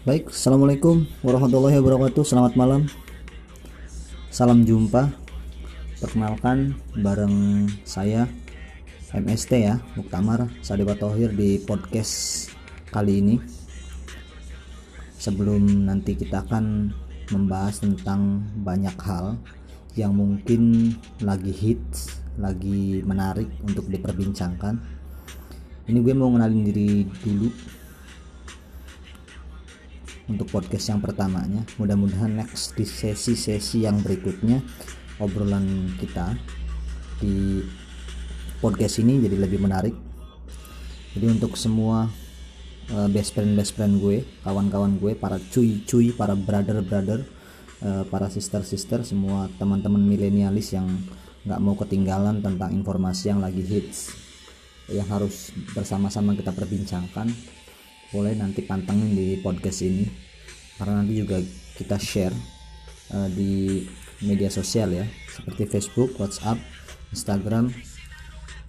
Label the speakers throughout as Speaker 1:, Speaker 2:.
Speaker 1: Baik, Assalamualaikum warahmatullahi wabarakatuh. Selamat malam. Salam jumpa. Perkenalkan bareng saya MST ya Muktamar Sadewa Tohir di podcast kali ini. Sebelum nanti kita akan membahas tentang banyak hal Yang mungkin lagi hits Lagi menarik untuk diperbincangkan. Ini gue mau ngenalin diri dulu untuk podcast yang pertamanya. Mudah-mudahan next di sesi-sesi yang berikutnya obrolan kita di podcast ini jadi lebih menarik. Jadi untuk semua uh, best friend best friend gue kawan-kawan gue para cuy-cuy para brother-brother uh, para sister-sister semua teman-teman milenialis yang nggak mau ketinggalan tentang informasi yang lagi hits yang harus bersama-sama kita perbincangkan boleh nanti pantengin di podcast ini. Karena nanti juga kita share uh, di media sosial ya. Seperti Facebook, WhatsApp, Instagram,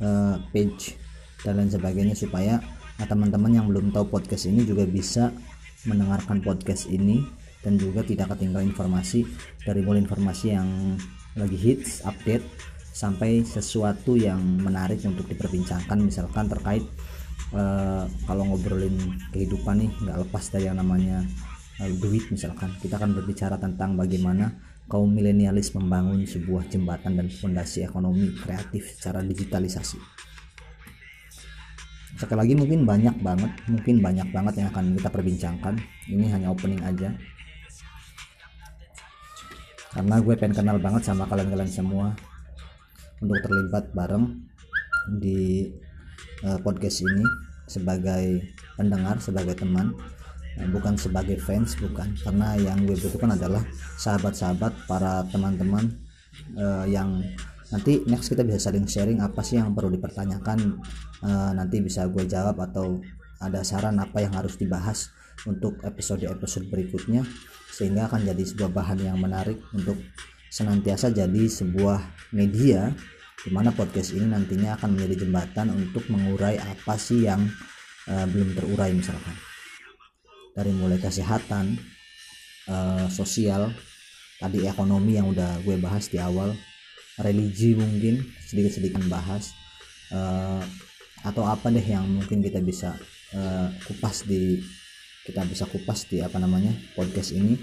Speaker 1: uh, page dan lain sebagainya. Supaya teman-teman yang belum tahu podcast ini juga bisa mendengarkan podcast ini. Dan juga tidak ketinggalan informasi dari mulai informasi yang lagi hits, update sampai sesuatu yang menarik untuk diperbincangkan. Misalkan terkait uh, kalau ngobrolin kehidupan nih nggak lepas dari yang namanya uh, duit misalkan. Kita akan berbicara tentang bagaimana kaum milenialis membangun sebuah jembatan dan fondasi ekonomi kreatif secara digitalisasi. Sekali lagi mungkin banyak banget mungkin banyak banget yang akan kita perbincangkan. Ini hanya opening aja. Karena gue pengen kenal banget sama kalian-kalian semua. Untuk terlibat bareng di uh, podcast ini sebagai pendengar sebagai teman uh, bukan sebagai fans bukan. Karena yang gue butuhkan adalah sahabat-sahabat para teman-teman uh, yang nanti next kita bisa saling sharing apa sih yang perlu dipertanyakan. Uh, nanti bisa gue jawab atau ada saran apa yang harus dibahas untuk episode-episode berikutnya sehingga akan jadi sebuah bahan yang menarik untuk senantiasa jadi sebuah media di mana podcast ini nantinya akan menjadi jembatan untuk mengurai apa sih yang uh, belum terurai misalkan. Dari mulai kesehatan uh, sosial tadi ekonomi yang udah gue bahas di awal religi mungkin sedikit-sedikit bahas uh, atau apa deh yang mungkin kita bisa uh, kupas di kita bisa kupas di apa namanya podcast ini.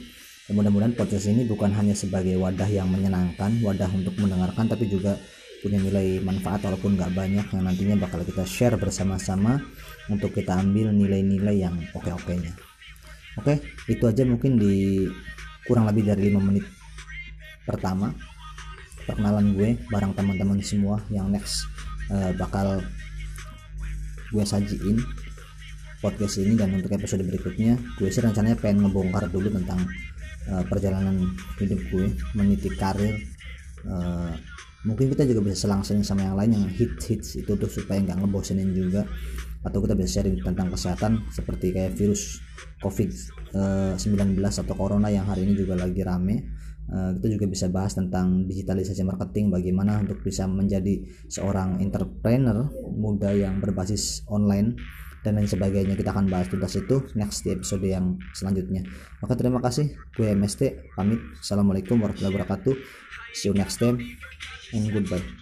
Speaker 1: Mudah-mudahan podcast ini bukan hanya sebagai wadah yang menyenangkan wadah untuk mendengarkan tapi juga punya nilai manfaat walaupun nggak banyak yang nantinya bakal kita share bersama-sama untuk kita ambil nilai-nilai yang oke-okenya. Oke itu aja mungkin di kurang lebih dari lima menit pertama. Perkenalan gue bareng teman-teman semua yang next uh, bakal gue sajiin podcast ini dan untuk episode berikutnya gue sih rencananya pengen ngebongkar dulu tentang uh, perjalanan hidup gue meniti karir uh, mungkin kita juga bisa selang-seling sama yang lain yang hits-hits itu tuh supaya nggak ngebosenin juga. Atau kita bisa sharing tentang kesehatan seperti kayak virus COVID-19 eh, atau corona yang hari ini juga lagi rame. Eh, kita juga bisa bahas tentang digitalisasi marketing bagaimana untuk bisa menjadi seorang entrepreneur muda yang berbasis online dan lain sebagainya. Kita akan bahas tuntas itu next di episode yang selanjutnya. Maka terima kasih. Gue MST pamit. Assalamualaikum warahmatullahi wabarakatuh. See you next time and goodbye